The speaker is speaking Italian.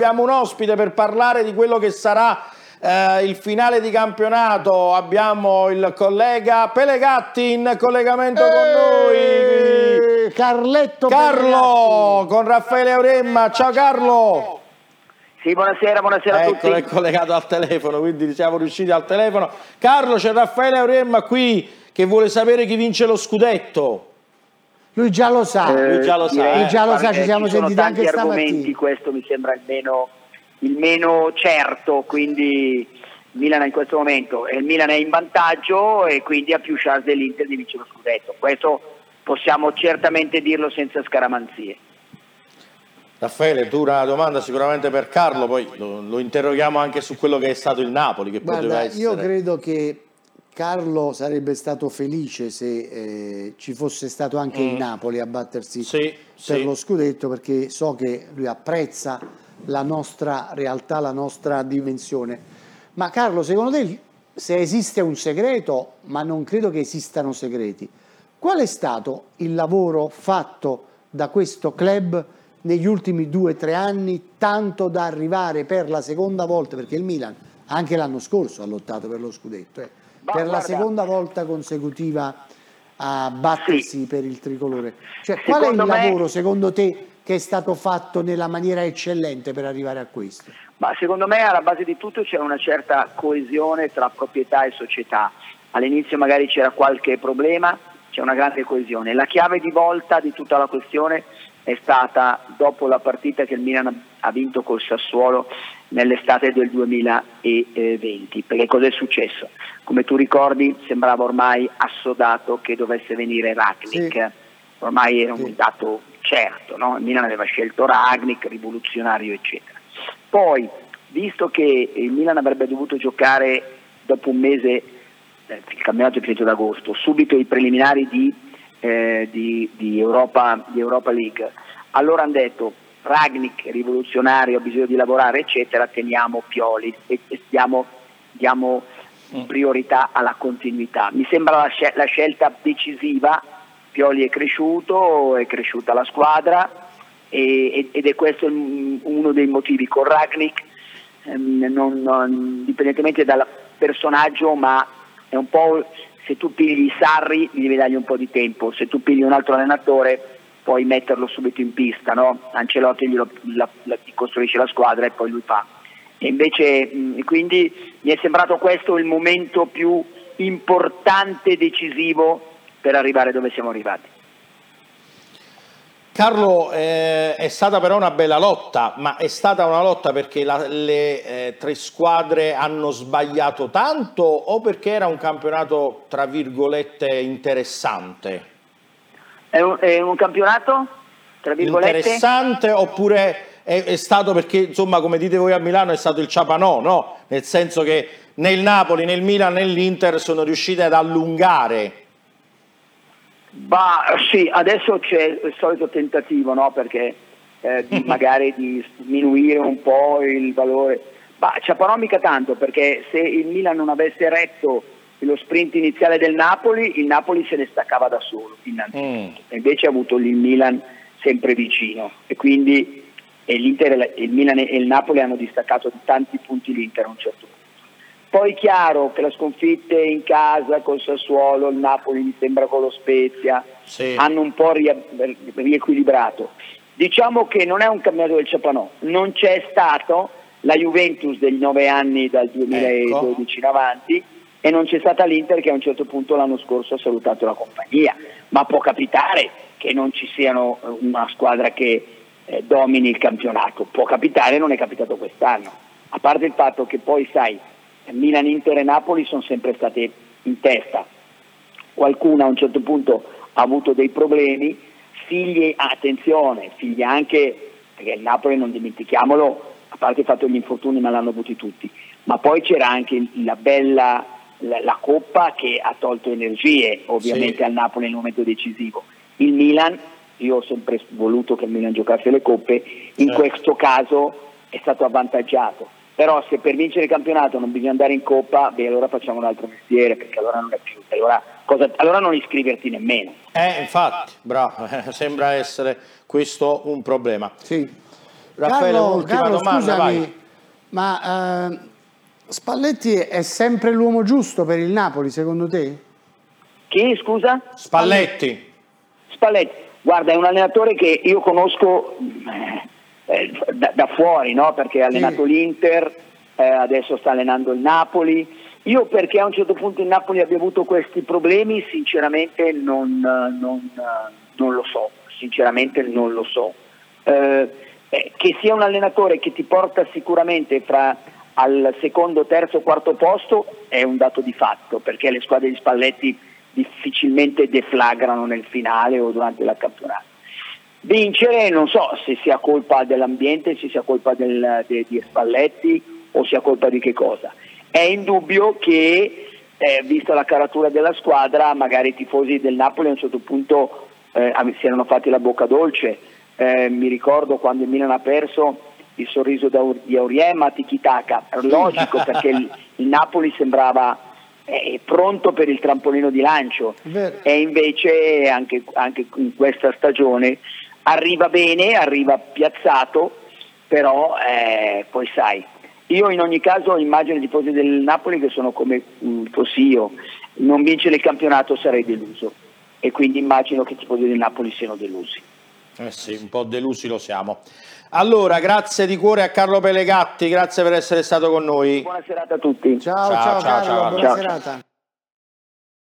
abbiamo un ospite per parlare di quello che sarà eh, il finale di campionato. Abbiamo il collega Pelegatti in collegamento con noi. Carletto Carlo con Raffaele Auremma. Ciao Carlo. Sì, buonasera, buonasera a Eccolo, tutti. è collegato al telefono, quindi siamo riusciti al telefono. Carlo, c'è Raffaele Auremma qui che vuole sapere chi vince lo scudetto. Lui già lo sa. Eh, lui già lo sa, eh. Lui già lo sa, ci siamo ci sentiti tanti anche argomenti, stamattina. questo mi sembra il meno, il meno certo, quindi il Milan in questo momento, e il Milan è in vantaggio e quindi ha più chance dell'Inter di vincere lo scudetto. Questo possiamo certamente dirlo senza scaramanzie. Raffaele, tu una domanda sicuramente per Carlo, poi lo, lo interroghiamo anche su quello che è stato il Napoli, che poteva Guarda, essere. io credo che Carlo sarebbe stato felice se eh, ci fosse stato anche il Napoli a battersi Mm. Sì, per sì. lo scudetto perché so che lui apprezza la nostra realtà, la nostra dimensione. Ma Carlo, secondo te se esiste un segreto, ma non credo che esistano segreti, qual è stato il lavoro fatto da questo club negli ultimi due o tre anni, tanto da arrivare per la seconda volta, perché il Milan anche l'anno scorso ha lottato per lo scudetto, eh, Ma per la guarda- seconda volta consecutiva a battersi Sì. per il tricolore. Cioè, qual è il me- lavoro secondo te che è stato fatto nella maniera eccellente per arrivare a questo? Ma secondo me alla base di tutto c'è una certa coesione tra proprietà e società. All'inizio magari c'era qualche problema, c'è una grande coesione. La chiave di volta di tutta la questione è stata dopo la partita che il Milan ha vinto col Sassuolo nell'estate del 2020. Perché cosa è successo? Come tu ricordi sembrava ormai assodato che dovesse venire Ragnik. Sì. Ormai era un Sì. dato certo, no? il Milan aveva scelto Ragnik, rivoluzionario eccetera. Poi, visto che il Milan avrebbe dovuto giocare dopo un mese, eh, il campionato è finito ad agosto, subito i preliminari di, eh, di- di Europa, di Europa League, allora hanno detto Ragnik, rivoluzionario, ha bisogno di lavorare, eccetera, teniamo Pioli e, e diamo, diamo priorità alla continuità. Mi sembra la, scel- la scelta decisiva, Pioli è cresciuto, è cresciuta la squadra, e- ed è questo uno dei motivi. Con Ragnik, ehm, non- non- indipendentemente dal personaggio, ma è un po' se tu pigli Sarri devi dargli un po' di tempo, se tu pigli un altro allenatore puoi metterlo subito in pista, no? Ancelotti glielo, la, la- costruisce la squadra e poi lui fa. E invece mh, quindi mi è sembrato questo il momento più importante decisivo per arrivare dove siamo arrivati. Carlo, eh, è stata però una bella lotta, ma è stata una lotta perché la- le eh, tre squadre hanno sbagliato tanto o perché era un campionato, tra virgolette, interessante? È un, è un campionato, tra virgolette, Interessante oppure è, è stato perché, insomma, come dite voi a Milano, è stato il ciapanò, no? Nel senso che né il Napoli, né il Milan, né l'Inter sono riusciti ad allungare. Bah, sì, adesso c'è il solito tentativo, no? Perché eh, di- magari di sminuire un po' il valore. Ma Ciapanò mica tanto, perché se il Milan non avesse retto lo sprint iniziale del Napoli, il Napoli se ne staccava da solo, innanzitutto. E invece ha avuto il Milan sempre vicino. E quindi e l'Inter la- il Milan e il Napoli hanno distaccato di tanti punti l'Inter a un certo punto. Poi chiaro che le sconfitte in casa col Sassuolo, il Napoli mi sembra con lo Spezia, Sì. hanno un po' riequilibrato. Diciamo che non è un campionato del Ciapanò, non c'è stato la Juventus degli nove anni dal 2012 in avanti e non c'è stata l'Inter che a un certo punto l'anno scorso ha salutato la compagnia, ma può capitare che non ci siano eh, una squadra che eh, domini il campionato, può capitare, non è capitato quest'anno, a parte il fatto che poi sai, Milan, Inter e Napoli sono sempre state in testa, qualcuno a un certo punto ha avuto dei problemi, figli, attenzione, figli anche, perché il Napoli non dimentichiamolo, a parte il fatto degli infortuni ma l'hanno avuti tutti, ma poi c'era anche la bella, la, la Coppa che ha tolto energie ovviamente Sì. al Napoli nel momento decisivo. Il Milan, io ho sempre voluto che il Milan giocasse le coppe, in Certo. questo caso è stato avvantaggiato. Però se per vincere il campionato non bisogna andare in coppa, beh allora facciamo un altro mestiere, perché allora non è più, allora, cosa- allora non iscriverti nemmeno. Eh, infatti, bravo, eh, sembra essere questo un problema. Sì. Raffaele, Carlo, ultima Carlo, domanda, scusami, vai. ma eh, Spalletti è sempre l'uomo giusto per il Napoli, secondo te? Chi, scusa? Spalletti. Spalletti, guarda, è un allenatore che io conosco eh, eh, da, da fuori, no? perché ha allenato l'Inter, eh, adesso sta allenando il Napoli. Io perché a un certo punto il Napoli abbia avuto questi problemi, sinceramente non, non, non lo so, sinceramente non lo so. Eh, eh, che sia un allenatore che ti porta sicuramente fra al secondo, terzo, quarto posto è un dato di fatto, perché le squadre di Spalletti difficilmente deflagrano nel finale o durante il campionato. Vincere non so se sia colpa dell'ambiente, se sia colpa del, de, di Spalletti o sia colpa di che cosa. È indubbio che, eh, vista la caratura della squadra, magari i tifosi del Napoli a un certo punto eh, si erano fatti la bocca dolce. Eh, mi ricordo quando il Milan ha perso il sorriso di Auriem a Tikitaka, logico perché il, il Napoli sembrava eh, pronto per il trampolino di lancio. E invece anche, anche in questa stagione arriva bene, arriva piazzato, però eh, poi sai, io in ogni caso immagino i tifosi del Napoli che sono come mh, fossi io, non vincere il campionato sarei deluso. E quindi immagino che i tifosi del Napoli siano delusi. Eh sì, un po' delusi lo siamo. Allora, grazie di cuore a Carlo Pelegatti, grazie per essere stato con noi. Buona serata a tutti. Ciao, ciao, Ciao, ciao, Carlo, ciao. buona Ciao. serata.